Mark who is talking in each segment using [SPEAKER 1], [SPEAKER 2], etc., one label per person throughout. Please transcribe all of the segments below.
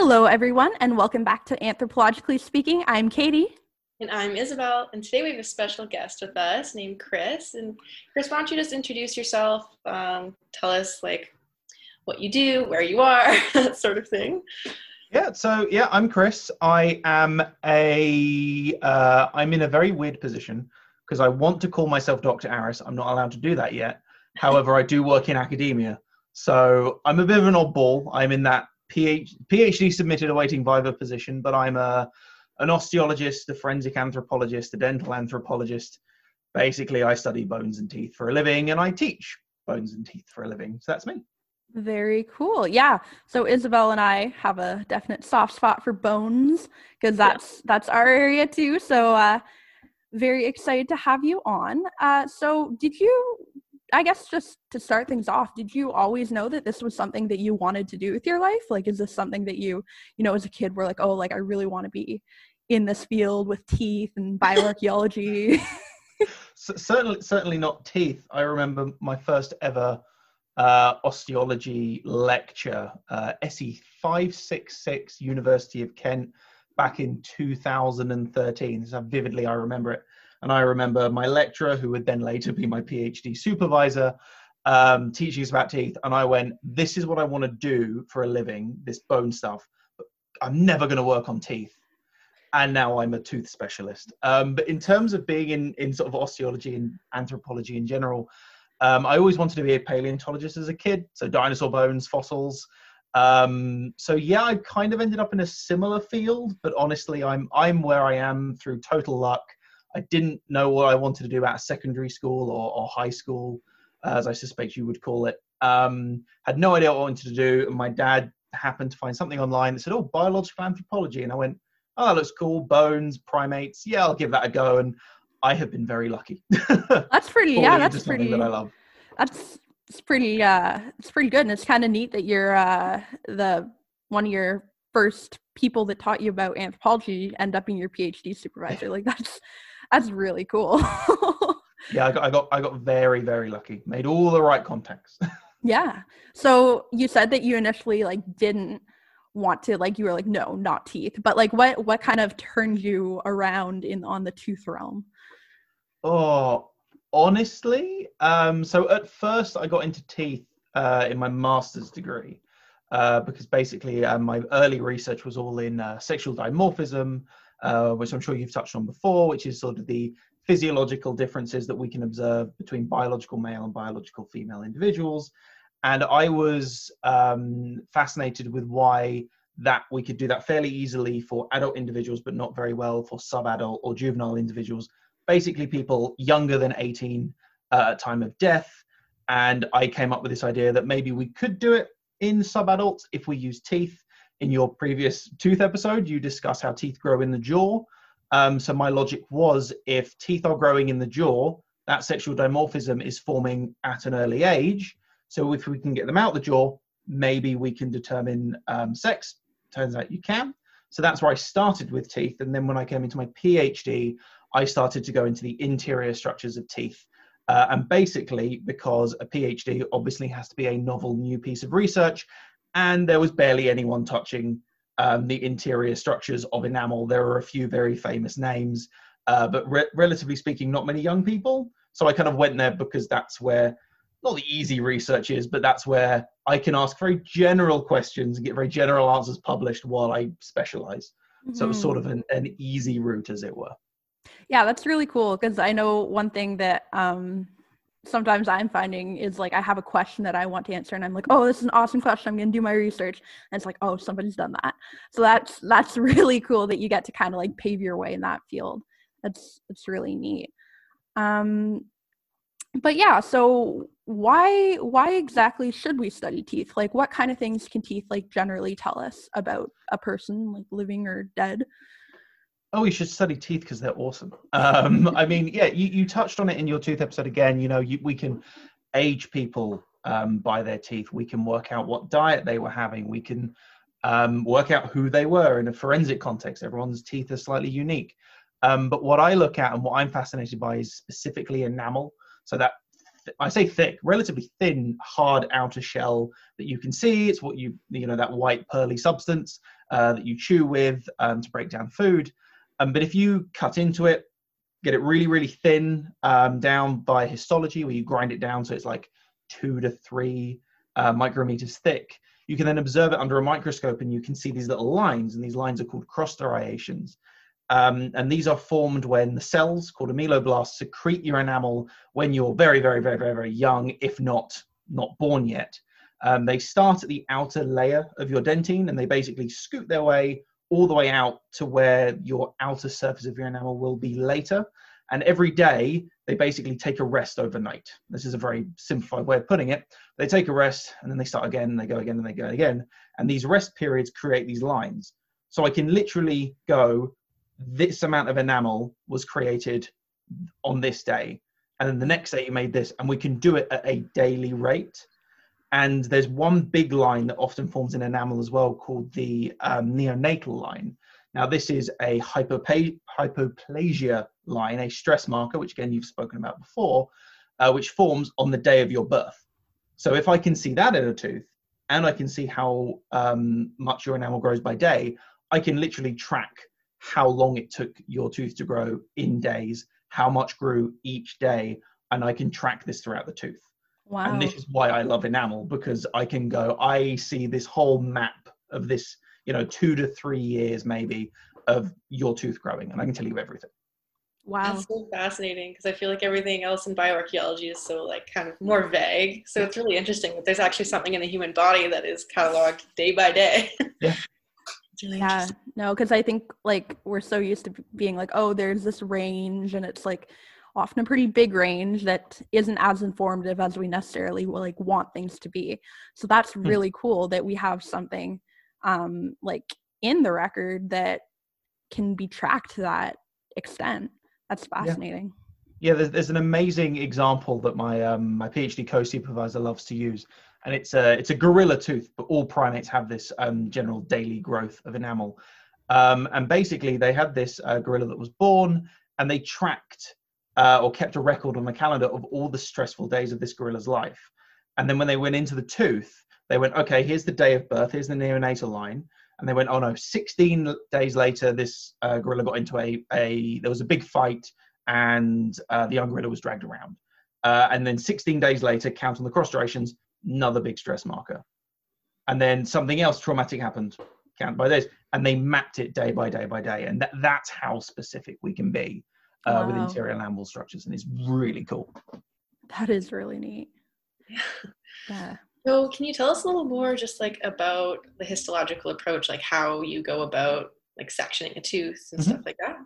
[SPEAKER 1] Hello, everyone, and welcome back to Anthropologically Speaking. I'm Katie.
[SPEAKER 2] And I'm Isabel, and today we have a special guest with us named Chris. And Chris, why don't you just introduce yourself? Um, tell us like what you do, where you are, that sort of thing.
[SPEAKER 3] Yeah, so yeah, I'm Chris. I am a uh, I'm in a very weird position because I want to call myself Dr. Aris. I'm not allowed to do that yet. However, I do work in academia. So I'm a bit of an oddball. I'm in that PhD, PhD submitted awaiting Viva position, but I'm a an osteologist, a forensic anthropologist, a dental anthropologist. Basically, I study bones and teeth for a living, and I teach bones and teeth for a living. So that's me.
[SPEAKER 1] Very cool. Yeah. So Isabel and I have a definite soft spot for bones because that's yeah. that's our area too. So uh very excited to have you on. Uh so did you I guess just to start things off, did you always know that this was something that you wanted to do with your life? Like, is this something that you, you know, as a kid were like, oh, like I really want to be in this field with teeth and bioarchaeology?
[SPEAKER 3] certainly, certainly not teeth. I remember my first ever uh, osteology lecture, uh, SE five six six, University of Kent, back in two thousand and thirteen. So vividly, I remember it. And I remember my lecturer, who would then later be my PhD supervisor, um, teaching us about teeth. And I went, This is what I want to do for a living, this bone stuff. I'm never going to work on teeth. And now I'm a tooth specialist. Um, but in terms of being in, in sort of osteology and anthropology in general, um, I always wanted to be a paleontologist as a kid. So dinosaur bones, fossils. Um, so yeah, I kind of ended up in a similar field, but honestly, I'm I'm where I am through total luck I didn't know what I wanted to do at secondary school or, or high school, as I suspect you would call it. Um, had no idea what I wanted to do. And my dad happened to find something online that said, oh, biological anthropology. And I went, oh, that looks cool. Bones, primates. Yeah, I'll give that a go. And I have been very lucky.
[SPEAKER 1] That's pretty, yeah, that's pretty. That I love. That's it's pretty uh it's pretty good and it's kind of neat that you're uh the one of your first people that taught you about anthropology end up being your phd supervisor like that's that's really cool.
[SPEAKER 3] yeah, I got, I got I got very very lucky. Made all the right contacts.
[SPEAKER 1] yeah. So you said that you initially like didn't want to like you were like no not teeth but like what what kind of turned you around in on the tooth realm
[SPEAKER 3] oh honestly um so at first i got into teeth uh in my master's degree uh because basically uh, my early research was all in uh, sexual dimorphism uh, which I'm sure you've touched on before, which is sort of the physiological differences that we can observe between biological male and biological female individuals. And I was um, fascinated with why that we could do that fairly easily for adult individuals, but not very well for sub-adult or juvenile individuals. Basically, people younger than 18 uh, at time of death. And I came up with this idea that maybe we could do it in sub-adults if we use teeth in your previous tooth episode, you discuss how teeth grow in the jaw. Um, so my logic was if teeth are growing in the jaw, that sexual dimorphism is forming at an early age. So if we can get them out the jaw, maybe we can determine um, sex. Turns out you can. So that's where I started with teeth. And then when I came into my PhD, I started to go into the interior structures of teeth. Uh, and basically, because a PhD obviously has to be a novel new piece of research, and there was barely anyone touching um, the interior structures of enamel. There are a few very famous names, uh, but re- relatively speaking, not many young people. So I kind of went there because that's where not the easy research is, but that's where I can ask very general questions and get very general answers published while I specialize. Mm-hmm. So it was sort of an, an easy route, as it were.
[SPEAKER 1] Yeah, that's really cool because I know one thing that um, sometimes I'm finding is like I have a question that I want to answer and I'm like, oh, this is an awesome question. I'm gonna do my research. And it's like, oh, somebody's done that. So that's that's really cool that you get to kind of like pave your way in that field. That's it's really neat. Um but yeah, so why why exactly should we study teeth? Like what kind of things can teeth like generally tell us about a person like living or dead?
[SPEAKER 3] Oh, you should study teeth because they're awesome. Um, I mean, yeah, you, you touched on it in your tooth episode again. You know, you, we can age people um, by their teeth. We can work out what diet they were having. We can um, work out who they were in a forensic context. Everyone's teeth are slightly unique. Um, but what I look at and what I'm fascinated by is specifically enamel. So that th- I say thick, relatively thin, hard outer shell that you can see. It's what you you know that white pearly substance uh, that you chew with um, to break down food. Um, but if you cut into it, get it really really thin um, down by histology, where you grind it down so it's like two to three uh, micrometers thick. You can then observe it under a microscope, and you can see these little lines, and these lines are called cross striations. Um, and these are formed when the cells called ameloblasts secrete your enamel when you're very, very, very, very, very young, if not not born yet. Um, they start at the outer layer of your dentine and they basically scoot their way all the way out to where your outer surface of your enamel will be later. And every day they basically take a rest overnight. This is a very simplified way of putting it. They take a rest and then they start again, and they go again, and they go again. And these rest periods create these lines. So I can literally go this amount of enamel was created on this day and then the next day you made this and we can do it at a daily rate and there's one big line that often forms in enamel as well called the um, neonatal line now this is a hypopa- hypoplasia line a stress marker which again you've spoken about before uh, which forms on the day of your birth so if i can see that in a tooth and i can see how um, much your enamel grows by day i can literally track how long it took your tooth to grow in days, how much grew each day, and I can track this throughout the tooth.
[SPEAKER 1] Wow.
[SPEAKER 3] And this is why I love enamel because I can go, I see this whole map of this, you know, two to three years maybe of your tooth growing, and I can tell you everything.
[SPEAKER 1] Wow.
[SPEAKER 2] That's so fascinating because I feel like everything else in bioarchaeology is so like kind of more vague. So it's really interesting that there's actually something in the human body that is cataloged day by day.
[SPEAKER 3] Yeah.
[SPEAKER 2] Really
[SPEAKER 1] yeah no because i think like we're so used to being like oh there's this range and it's like often a pretty big range that isn't as informative as we necessarily will like want things to be so that's
[SPEAKER 3] Hmm.
[SPEAKER 1] really cool that we have something um like in the record that can be tracked to that extent that's fascinating
[SPEAKER 3] Yeah, there's, there's an amazing example that my um, my PhD co-supervisor loves to use, and it's a it's a gorilla tooth, but all primates have this um, general daily growth of enamel. Um, and basically, they had this uh, gorilla that was born, and they tracked uh, or kept a record on the calendar of all the stressful days of this gorilla's life. And then when they went into the tooth, they went, okay, here's the day of birth, here's the neonatal line. And they went, oh no, 16 days later, this uh, gorilla got into a, a, there was a big fight and uh, the young gorilla was dragged around. Uh, and then 16 days later, count on the cross striations, another big stress marker. And then something else traumatic happened, count by days. And they mapped it day by day by day. And that, that's how specific we can be uh, with
[SPEAKER 1] Wow.
[SPEAKER 3] interior enamel structures. And it's really cool.
[SPEAKER 1] that is really neat yeah
[SPEAKER 2] So can you tell us a little more just like about the histological approach, like how you go about like sectioning a tooth and
[SPEAKER 3] Mhm.
[SPEAKER 2] stuff like that?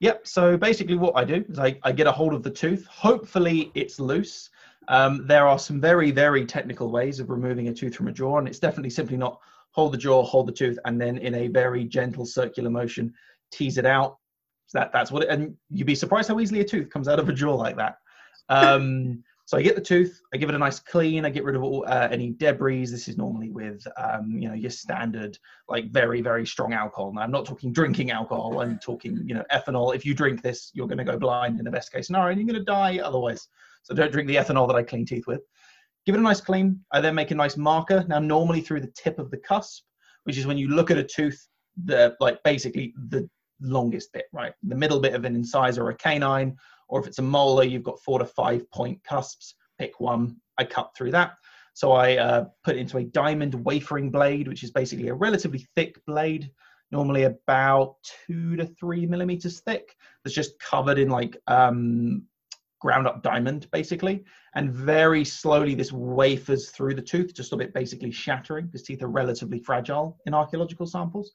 [SPEAKER 3] Yep. So basically, what I do is I, I get a hold of the tooth. Hopefully, it's loose. Um, there are some very, very technical ways of removing a tooth from a jaw, and it's definitely simply not hold the jaw, hold the tooth, and then in a very gentle circular motion, tease it out. That that's what it. And you'd be surprised how easily a tooth comes out of a jaw like that. Um, so I get the tooth, I give it a nice clean, I get rid of all uh, any debris. This is normally with um, you know your standard like very very strong alcohol. Now I'm not talking drinking alcohol. I'm talking you know ethanol. If you drink this, you're going to go blind in the best case scenario, and you're going to die otherwise. So don't drink the ethanol that I clean teeth with. Give it a nice clean. I then make a nice marker. Now normally through the tip of the cusp, which is when you look at a tooth, the like basically the longest bit, right? The middle bit of an incisor or a canine, or if it's a molar, you've got four to five point cusps. Pick one. I cut through that. So I uh, put into a diamond wafering blade, which is basically a relatively thick blade, normally about two to three millimeters thick. That's just covered in like um, ground up diamond, basically. And very slowly, this wafers through the tooth, just a bit basically shattering because teeth are relatively fragile in archaeological samples.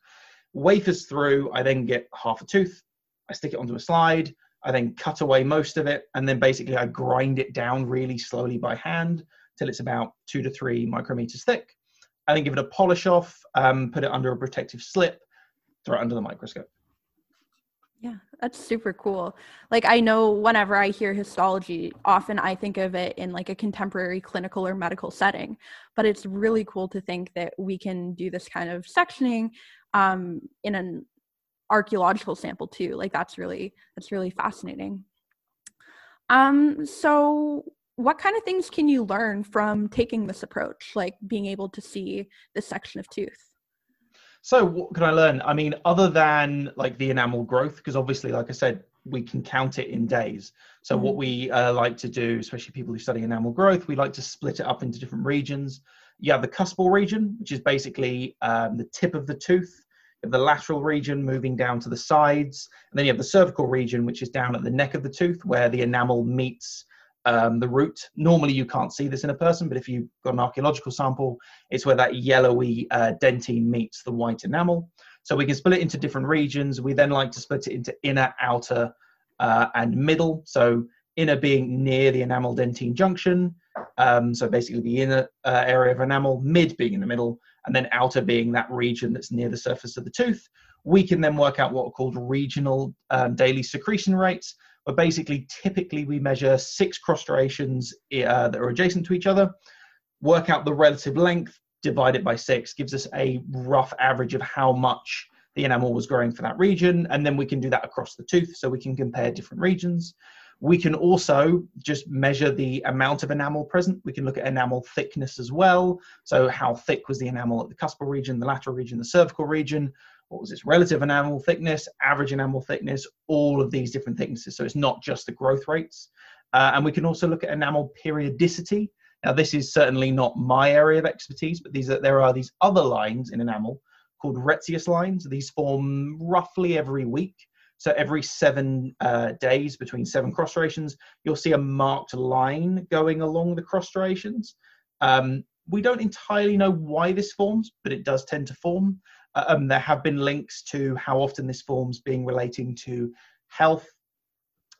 [SPEAKER 3] Wafers through. I then get half a tooth. I stick it onto a slide. I then cut away most of it, and then basically I grind it down really slowly by hand till it's about two to three micrometers thick. I then give it a polish off, um, put it under a protective slip, throw it under the microscope.
[SPEAKER 1] Yeah, that's super cool. Like I know whenever I hear histology, often I think of it in like a contemporary clinical or medical setting, but it's really cool to think that we can do this kind of sectioning um, in an archaeological sample too. Like that's really that's really fascinating. Um, so what kind of things can you learn from taking this approach, like being able to see this section of tooth?
[SPEAKER 3] So what can I learn? I mean, other than like the enamel growth, because obviously, like I said, we can count it in days. So mm-hmm. what we uh, like to do, especially people who study enamel growth, we like to split it up into different regions. You have the cuspal region, which is basically um, the tip of the tooth. Have the lateral region moving down to the sides, and then you have the cervical region, which is down at the neck of the tooth, where the enamel meets um, the root. Normally, you can't see this in a person, but if you've got an archaeological sample, it's where that yellowy uh, dentine meets the white enamel. So we can split it into different regions. We then like to split it into inner, outer, uh, and middle. So inner being near the enamel dentine junction. Um, so basically the inner uh, area of enamel, mid being in the middle, and then outer being that region that's near the surface of the tooth. We can then work out what are called regional um, daily secretion rates but basically typically we measure six cross striations uh, that are adjacent to each other, work out the relative length, divide it by six, gives us a rough average of how much the enamel was growing for that region, and then we can do that across the tooth so we can compare different regions. We can also just measure the amount of enamel present. We can look at enamel thickness as well. So how thick was the enamel at the cuspal region, the lateral region, the cervical region what was its relative enamel thickness, average enamel thickness, all of these different thicknesses. So it's not just the growth rates. Uh, and we can also look at enamel periodicity. Now, this is certainly not my area of expertise, but these are, there are these other lines in enamel called Retzius lines. These form roughly every week. So every seven uh, days between seven cross striations, you'll see a marked line going along the cross striations. Um, we don't entirely know why this forms, but it does tend to form. Uh, um, there have been links to how often this forms being relating to health,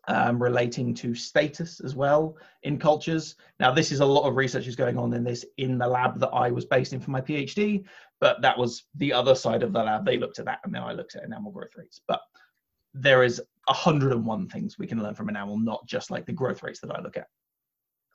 [SPEAKER 3] um, relating to status as well in cultures. Now, this is a lot of research is going on in this in the lab that I was based in for my PhD, but that was the other side of the lab. They looked at that, and then I looked at enamel growth rates. But there is 101 things we can learn from an enamel, not just like the growth rates that I look at.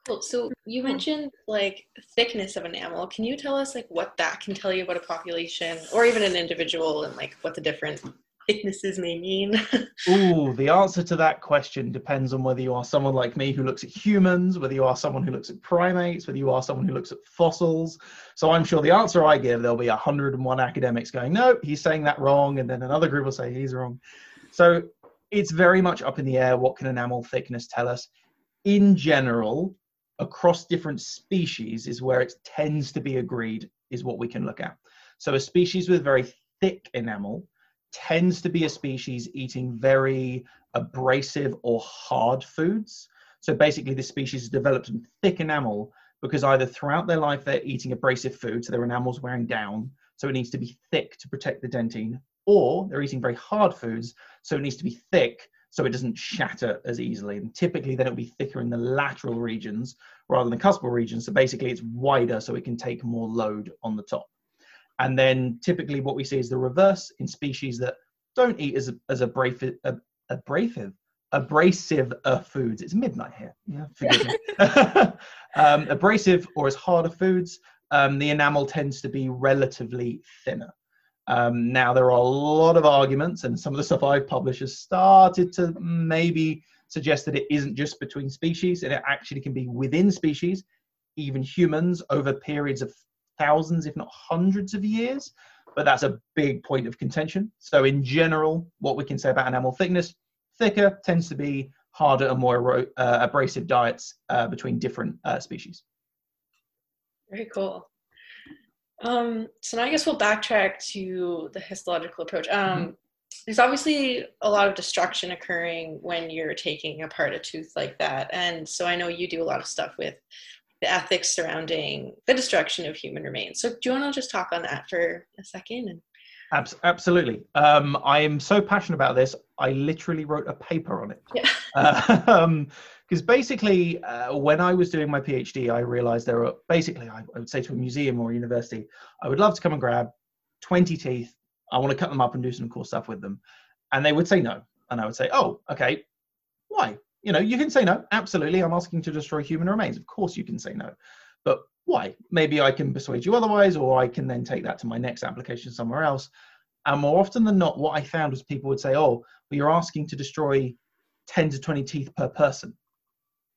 [SPEAKER 2] Cool. So you mm-hmm. mentioned like thickness of an enamel. Can you tell us like what that can tell you about a population or even an individual and like what the different thicknesses may mean?
[SPEAKER 3] Ooh, the answer to that question depends on whether you are someone like me who looks at humans, whether you are someone who looks at primates, whether you are someone who looks at fossils. So I'm sure the answer I give, there'll be 101 academics going, no, he's saying that wrong. And then another group will say he's wrong. So it's very much up in the air. What can enamel thickness tell us? In general, across different species is where it tends to be agreed is what we can look at. So a species with very thick enamel tends to be a species eating very abrasive or hard foods. So basically this species has developed thick enamel because either throughout their life they're eating abrasive food, so their enamel's wearing down, so it needs to be thick to protect the dentine, or they're eating very hard foods, so it needs to be thick so it doesn't shatter as easily. And typically, then it'll be thicker in the lateral regions rather than the cuspal regions. So basically, it's wider so it can take more load on the top. And then typically, what we see is the reverse in species that don't eat as as abrasive, abrasive, abrasive uh, foods. It's midnight here. Yeah, forgive me. um, abrasive or as harder foods. Um, the enamel tends to be relatively thinner. Um, now, there are a lot of arguments, and some of the stuff I've published has started to maybe suggest that it isn't just between species, and it actually can be within species, even humans, over periods of thousands, if not hundreds of years. But that's a big point of contention. So, in general, what we can say about enamel thickness thicker tends to be harder and more uh, abrasive diets uh, between different uh, species.
[SPEAKER 2] Very cool. Um, so now I guess we'll backtrack to the histological approach. Um, mm-hmm. There's obviously a lot of destruction occurring when you're taking apart a tooth like that. And so I know you do a lot of stuff with the ethics surrounding the destruction of human remains. So do you want to just talk on that for a second? And-
[SPEAKER 3] Absolutely. Um, I am so passionate about this. I literally wrote a paper on it. Yeah. Uh, um, because basically uh, when i was doing my phd i realized there are basically I, I, would say to a museum or a university i would love to come and grab 20 teeth. I want to cut them up and do some cool stuff with them. And they would say no. And i would say oh okay. Why? You know you can say no. Absolutely. I'm asking to destroy human remains. Of course you can say no. But why? Maybe i can persuade you otherwise or i can then take that to my next application somewhere else. And more often than not what i found was people would say oh well you're asking to destroy 10 to 20 teeth per person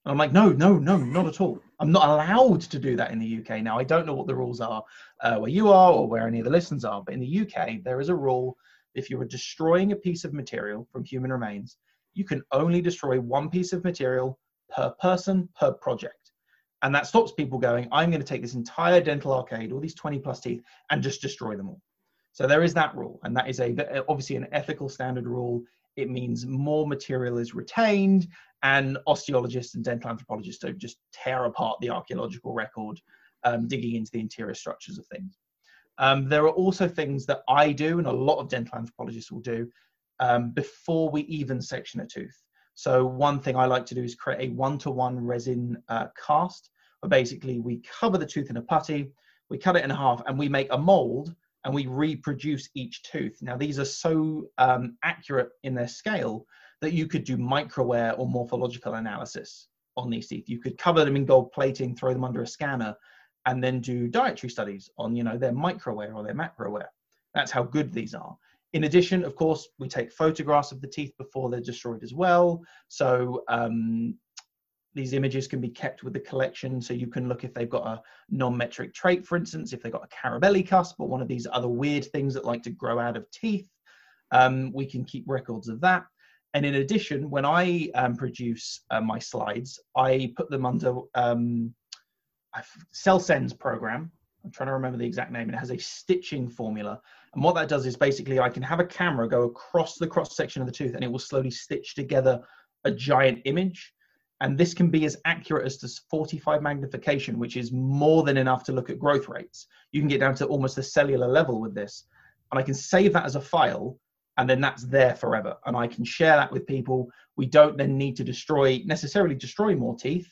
[SPEAKER 3] And I'm like, no, no, no, not at all. I'm not allowed to do that in the UK now. I don't know what the rules are uh, where you are or where any of the listeners are, but in the UK, there is a rule if you are destroying a piece of material from human remains, you can only destroy one piece of material per person per project. And that stops people going, I'm going to take this entire dental arcade, all these 20 plus teeth, and just destroy them all. So there is that rule, and that is a obviously an ethical standard rule. It means more material is retained, and osteologists and dental anthropologists don't just tear apart the archaeological record, um, digging into the interior structures of things. Um, there are also things that I do, and a lot of dental anthropologists will do, um, before we even section a tooth. So one thing I like to do is create a one-to-one resin uh, cast, where basically we cover the tooth in a putty, we cut it in half, and we make a mold, and we reproduce each tooth. Now these are so um, accurate in their scale that you could do microwear or morphological analysis on these teeth. You could cover them in gold plating, throw them under a scanner, and then do dietary studies on you know their microwear or their macrowear. That's how good these are. In addition, of course, we take photographs of the teeth before they're destroyed as well. So um, these images can be kept with the collection so you can look if they've got a non-metric trait, for instance, if they've got a Carabelli cusp or one of these other weird things that like to grow out of teeth. Um, we can keep records of that. And in addition, when I um, produce uh, my slides, I put them under um, CellSens program. I'm trying to remember the exact name. It has a stitching formula. And what that does is basically I can have a camera go across the cross section of the tooth and it will slowly stitch together a giant image. And this can be as accurate as this 45 magnification, which is more than enough to look at growth rates. You can get down to almost the cellular level with this. And I can save that as a file and then that's there forever. And I can share that with people. We don't then need to destroy, necessarily destroy more teeth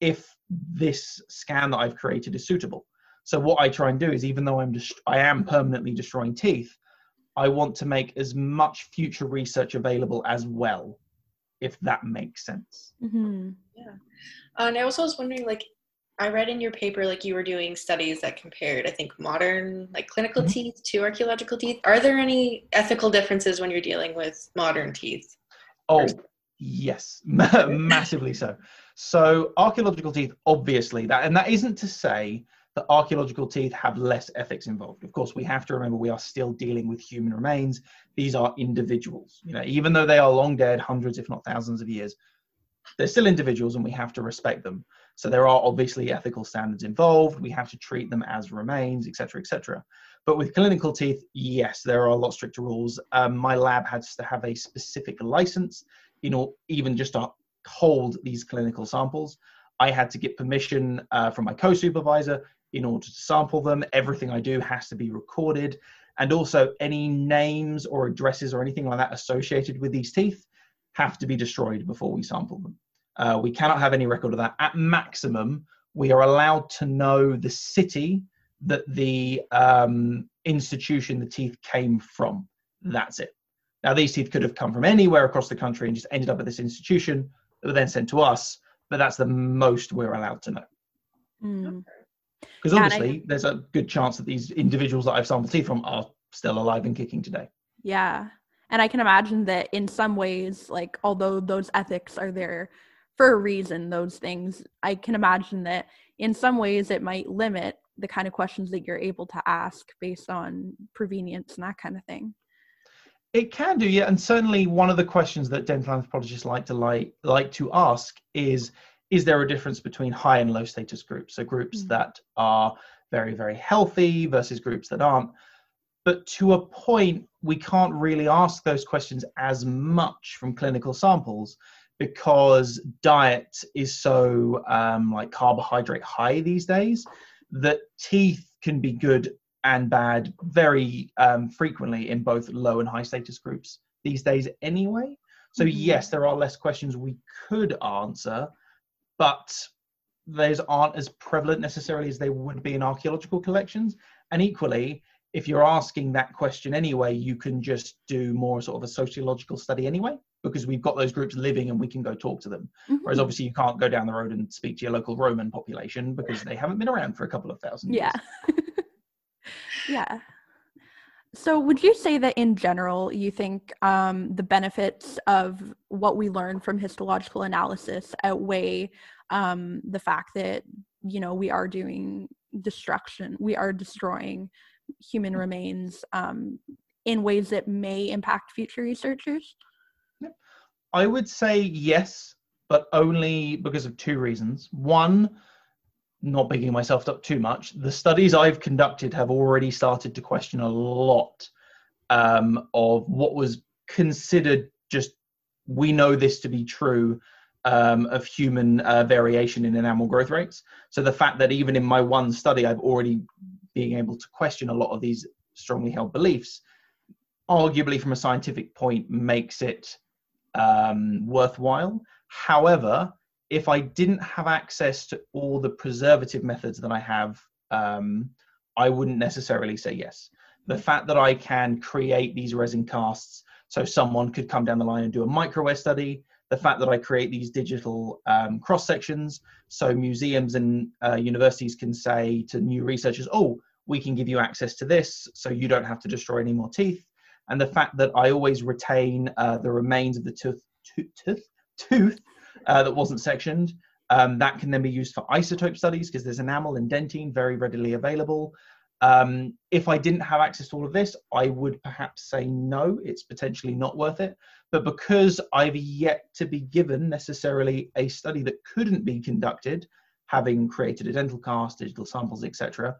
[SPEAKER 3] if this scan that I've created is suitable. So what I try and do is, even though I'm just, I am permanently destroying teeth, I want to make as much future research available as well, if that makes sense.
[SPEAKER 2] Mm-hmm. Yeah, uh, and I also was wondering, like, I read in your paper like you were doing studies that compared, I think, modern like clinical mm-hmm. teeth to archaeological teeth. Are there any ethical differences when you're dealing with modern teeth?
[SPEAKER 3] Oh, yes, massively so. So archaeological teeth, obviously, that and that isn't to say that archaeological teeth have less ethics involved. Of course, we have to remember we are still dealing with human remains. These are individuals. You know, even though they are long dead, hundreds, if not thousands of years, they're still individuals and we have to respect them. So there are obviously ethical standards involved. We have to treat them as remains, etc., etc. But with clinical teeth, yes, there are a lot stricter rules. Um, my lab has to have a specific license, you know, even just to hold these clinical samples. I had to get permission uh, from my co-supervisor in order to sample them. Everything I do has to be recorded. And also any names or addresses or anything like that associated with these teeth have to be destroyed before we sample them. Uh, we cannot have any record of that. At maximum, we are allowed to know the city that the um, institution the teeth came from. That's it. Now, these teeth could have come from anywhere across the country and just ended up at this institution that were then sent to us, but that's the most we're allowed to know. Mm. Because obviously, I, there's a good chance that these individuals that I've sampled teeth from are still alive and kicking today.
[SPEAKER 1] Yeah. And I can imagine that in some ways, like, although those ethics are there for a reason, those things, I can imagine that in some ways it might limit the kind of questions that you're able to ask based on provenience and that kind of thing.
[SPEAKER 3] It can do, yeah. And certainly one of the questions that dental anthropologists like to like like to ask is is there a difference between high and low status groups? So groups mm-hmm. that are very, very healthy versus groups that aren't. But to a point, we can't really ask those questions as much from clinical samples because diet is so um, like carbohydrate high these days that teeth can be good and bad very um, frequently in both low and high status groups these days anyway. So mm-hmm. yes, there are less questions we could answer, but those aren't as prevalent necessarily as they would be in archaeological collections. And equally, if you're asking that question anyway, you can just do more sort of a sociological study anyway, because we've got those groups living and we can go talk to them. Mm-hmm. Whereas obviously you can't go down the road and speak to your local Roman population because they haven't been around for a couple of thousand
[SPEAKER 1] years. Yeah. So, would you say that in general, you think um, the benefits of what we learn from histological analysis outweigh um, the fact that you know we are doing destruction, we are destroying human remains um, in ways that may impact future researchers?
[SPEAKER 3] I would say yes, but only because of two reasons. One, not bigging myself up too much, the studies I've conducted have already started to question a lot um, of what was considered just, we know this to be true um, of human uh, variation in enamel growth rates. So the fact that even in my one study, I've already being able to question a lot of these strongly held beliefs, arguably from a scientific point, makes it um, worthwhile. However, if I didn't have access to all the preservative methods that I have, um, I wouldn't necessarily say yes. The fact that I can create these resin casts, so someone could come down the line and do a microwear study, the fact that I create these digital um, cross sections, so museums and uh, universities can say to new researchers, oh, we can give you access to this, so you don't have to destroy any more teeth. And the fact that I always retain uh, the remains of the tooth, tooth, tooth uh, that wasn't sectioned. Um, that can then be used for isotope studies because there's enamel and dentine very readily available. Um, if I didn't have access to all of this, I would perhaps say no, it's potentially not worth it. But because I've yet to be given necessarily a study that couldn't be conducted, having created a dental cast, digital samples, etc.,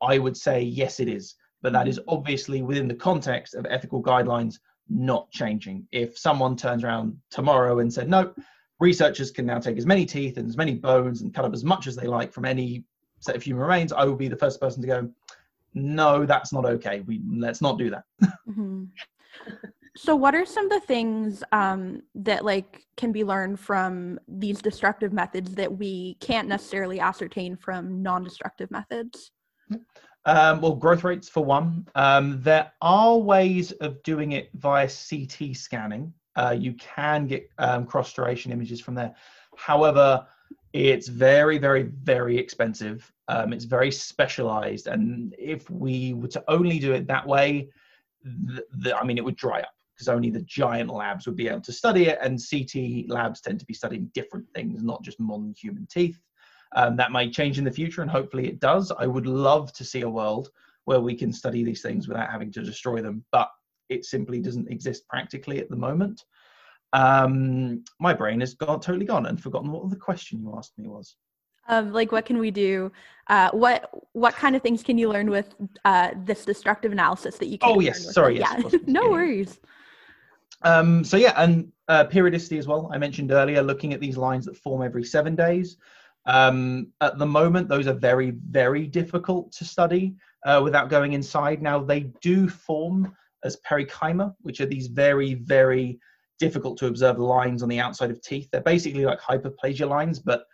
[SPEAKER 3] I would say yes, it is. But that is obviously within the context of ethical guidelines not changing. If someone turns around tomorrow and said, no, researchers can now take as many teeth and as many bones and cut up as much as they like from any set of human remains, I will be the first person to go, no, that's not okay. We let's not do that.
[SPEAKER 1] mm-hmm. So, what are some of the things um, that like can be learned from these destructive methods that we can't necessarily ascertain from non-destructive methods?
[SPEAKER 3] Um, well, growth rates for one. Um, there are ways of doing it via CT scanning uh, you can get um, cross striation images from there. However, it's very, very, very expensive. Um, it's very specialized, and if we were to only do it that way, I mean, it would dry up because only the giant labs would be able to study it, and CT labs tend to be studying different things, not just modern human teeth. Um, that might change in the future, and hopefully it does. I would love to see a world where we can study these things without having to destroy them, but it simply doesn't exist practically at the moment. Um, my brain has gone totally gone and forgotten what the question you asked me was.
[SPEAKER 1] Um, like what can we do? Uh, what what kind of things can you learn with uh, this destructive analysis that you can?
[SPEAKER 3] Oh yes, sorry, yes,
[SPEAKER 1] yeah, no worries.
[SPEAKER 3] Um, so yeah, and uh, periodicity as well. I mentioned earlier, looking at these lines that form every seven days. Um, at the moment, those are very very difficult to study uh, without going inside. Now they do form as perikyma, which are these very, very difficult to observe lines on the outside of teeth. They're basically like hypoplasia lines, but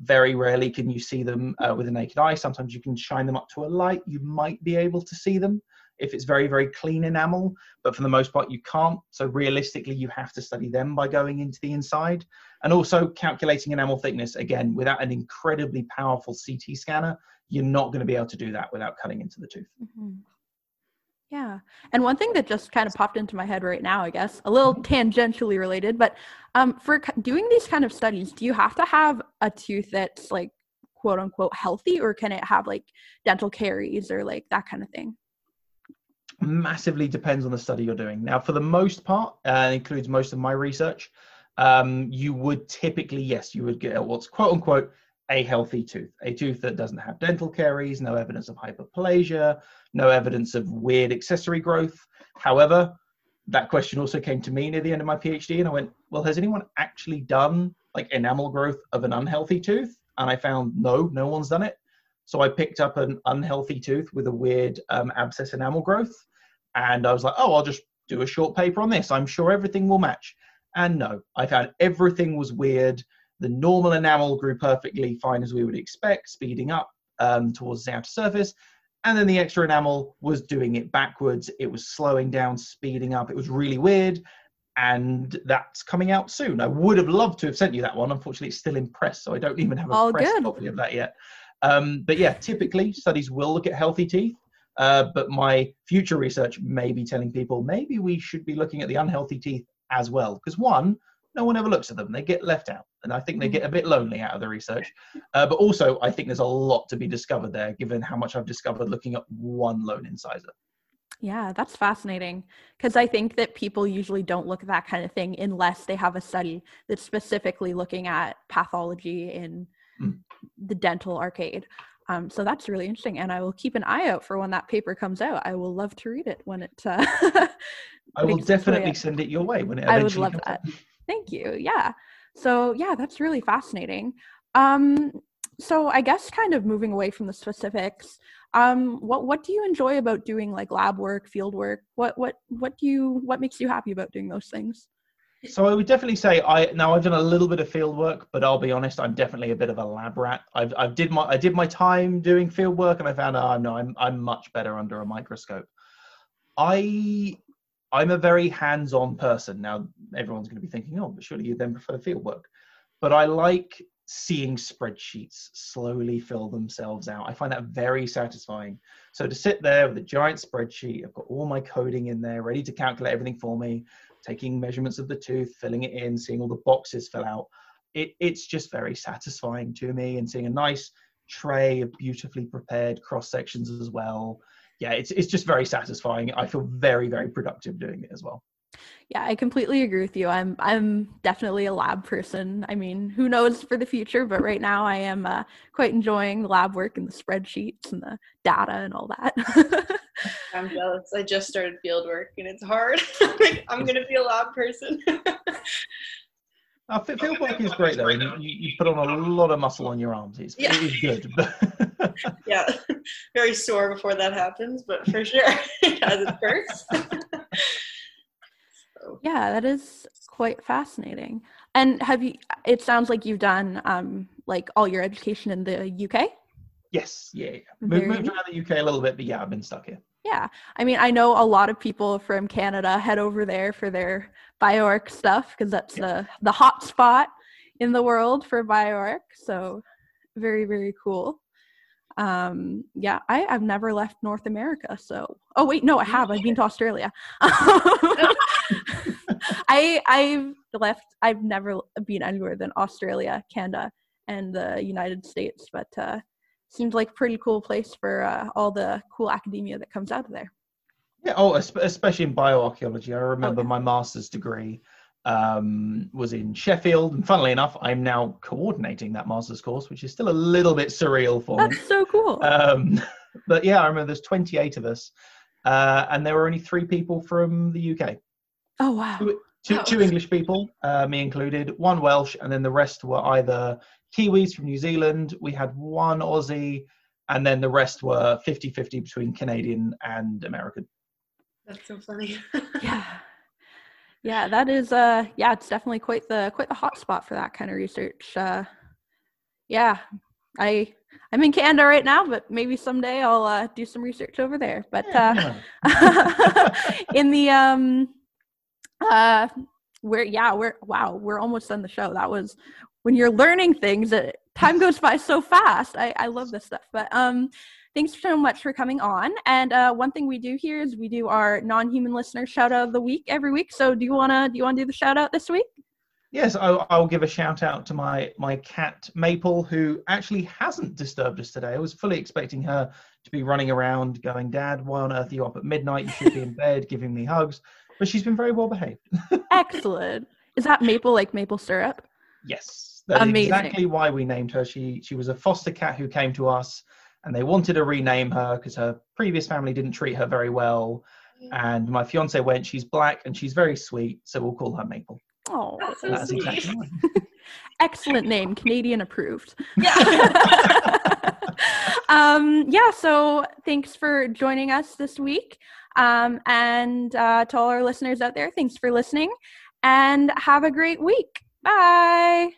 [SPEAKER 3] very rarely can you see them uh, with a naked eye. Sometimes you can shine them up to a light. You might be able to see them if it's very, very clean enamel, but for the most part, you can't. So realistically, you have to study them by going into the inside. And also calculating enamel thickness, again, without an incredibly powerful CT scanner, you're not going to be able to do that without cutting into the tooth. Mm-hmm.
[SPEAKER 1] Yeah. And one thing that just kind of popped into my head right now, I guess, a little tangentially related, but um, for doing these kind of studies, do you have to have a tooth that's like quote unquote healthy or can it have like dental caries or like that kind of thing?
[SPEAKER 3] Massively depends on the study you're doing. Now, for the most part, uh, includes most of my research, um, you would typically, yes, you would get what's quote unquote a healthy tooth, a tooth that doesn't have dental caries, no evidence of hypoplasia, no evidence of weird accessory growth. However, that question also came to me near the end of my PhD, and I went, Well, has anyone actually done like enamel growth of an unhealthy tooth? And I found no, no one's done it. So I picked up an unhealthy tooth with a weird um, abscess enamel growth, and I was like, Oh, I'll just do a short paper on this. I'm sure everything will match. And no, I found everything was weird. The normal enamel grew perfectly fine as we would expect, speeding up um, towards the outer surface. And then the extra enamel was doing it backwards. It was slowing down, speeding up. It was really weird. And that's coming out soon. I would have loved to have sent you that one. Unfortunately, it's still in press, so I don't even have a
[SPEAKER 1] All
[SPEAKER 3] press
[SPEAKER 1] good.
[SPEAKER 3] copy of that yet. Um, but yeah, typically studies will look at healthy teeth. Uh, but my future research may be telling people maybe we should be looking at the unhealthy teeth as well. Because one, no one ever looks at them; they get left out, and I think they get a bit lonely out of the research. Uh, but also, I think there's a lot to be discovered there, given how much I've discovered looking at one lone incisor.
[SPEAKER 1] Yeah, that's fascinating because I think that people usually don't look at that kind of thing unless they have a study that's specifically looking at pathology in
[SPEAKER 3] Mm.
[SPEAKER 1] the dental arcade. Um, so that's really interesting, and I will keep an eye out for when that paper comes out. I will love to read it when it. Uh,
[SPEAKER 3] I will
[SPEAKER 1] makes its way
[SPEAKER 3] definitely send it your way when it
[SPEAKER 1] I would love that.
[SPEAKER 3] out.
[SPEAKER 1] Thank you. Yeah. So yeah, that's really fascinating. Um, so I guess kind of moving away from the specifics, um, what what do you enjoy about doing like lab work, field work? What what what do you what makes you happy about doing those things?
[SPEAKER 3] So I would definitely say I now I've done a little bit of field work, but I'll be honest, I'm definitely a bit of a lab rat. I've I've did my I did my time doing field work, and I found out oh, no, I'm I'm much better under a microscope. I I'm a very hands-on person. Now everyone's going to be thinking, oh, but surely you then prefer field work. But I like seeing spreadsheets slowly fill themselves out. I find that very satisfying. So to sit there with a giant spreadsheet, I've got all my coding in there, ready to calculate everything for me taking measurements of the tooth, filling it in, seeing all the boxes fill out. It, it's just very satisfying to me and seeing a nice tray of beautifully prepared cross sections as well. Yeah, it's, it's just very satisfying. I feel very, very productive doing it as well.
[SPEAKER 1] Yeah, I completely agree with you. I'm I'm definitely a lab person. I mean, who knows for the future, but right now I am uh, quite enjoying the lab work and the spreadsheets and the data and all that.
[SPEAKER 2] I'm jealous. I just started field work and it's hard. Like, I'm gonna be a lab person.
[SPEAKER 3] Uh, fi- field work is great though. and You, you put on a lot of muscle on your arms. It's,
[SPEAKER 2] Yeah.
[SPEAKER 3] it is good.
[SPEAKER 2] yeah, very sore before that happens, but for sure it has its perks. so,
[SPEAKER 1] yeah, that is quite fascinating. And have you? It sounds like you've done um like all your education in the UK.
[SPEAKER 3] yes, yeah, yeah. Moved, moved around the UK a little bit, but yeah, I've been stuck here.
[SPEAKER 1] Yeah, I mean, I know a lot of people from Canada head over there for their bioarc stuff because that's the the hot spot in the world for bioarc. So, very very cool. Um, yeah, I I've never left North America. So, oh wait, no, I have. I've been to Australia. I I've left. I've never been anywhere than Australia, Canada, and the United States, but uh, seems like a pretty cool place for uh, all the cool academia that comes out of there.
[SPEAKER 3] Yeah, oh, especially in bioarchaeology. I remember
[SPEAKER 1] yeah.
[SPEAKER 3] my master's degree um, was in Sheffield, and funnily enough, I'm now coordinating that master's course, which is still a little bit surreal for me.
[SPEAKER 1] That's so cool.
[SPEAKER 3] Um, but yeah, I remember there's 28 of us, uh, and there were only three people from the UK.
[SPEAKER 1] oh wow.
[SPEAKER 3] Two, two English people, uh, me included, one Welsh, and then the rest were either Kiwis from New Zealand. We had one Aussie, and then the rest were 50 50 between Canadian and American.
[SPEAKER 2] that's so funny.
[SPEAKER 1] Yeah. Yeah, that is uh yeah, it's definitely quite the quite the hot spot for that kind of research. Uh yeah. I I'm in Canada right now, but maybe someday I'll uh, do some research over there. But uh in the um uh we're yeah we're wow we're almost done the show that was when you're learning things it, time goes by so fast I, I love this stuff but um thanks so much for coming on and uh one thing we do here is we do our non-human listener shout out of the week every week so do you want to do you want to do the shout out this week
[SPEAKER 3] Yes, I'll, I'll give a shout out to my my cat Maple, who actually hasn't disturbed us today. I was fully expecting her to be running around, going, "Dad, why on earth are you up at midnight? You should be in bed, giving me hugs." But she's been very well behaved.
[SPEAKER 1] excellent is that maple like maple syrup
[SPEAKER 3] Yes, that's
[SPEAKER 1] Amazing.
[SPEAKER 3] exactly why we named her. She she was a foster cat who came to us, and they wanted to rename her because her previous family didn't treat her very well. And my fiance went, "She's black and she's very sweet, so we'll call her Maple."
[SPEAKER 1] oh
[SPEAKER 2] That's so
[SPEAKER 3] That's
[SPEAKER 2] sweet.
[SPEAKER 3] exactly why.
[SPEAKER 1] excellent name canadian approved
[SPEAKER 2] Yeah.
[SPEAKER 1] um, yeah, so thanks for joining us this week. Um, and uh, to all our listeners out there, thanks for listening and have a great week. Bye.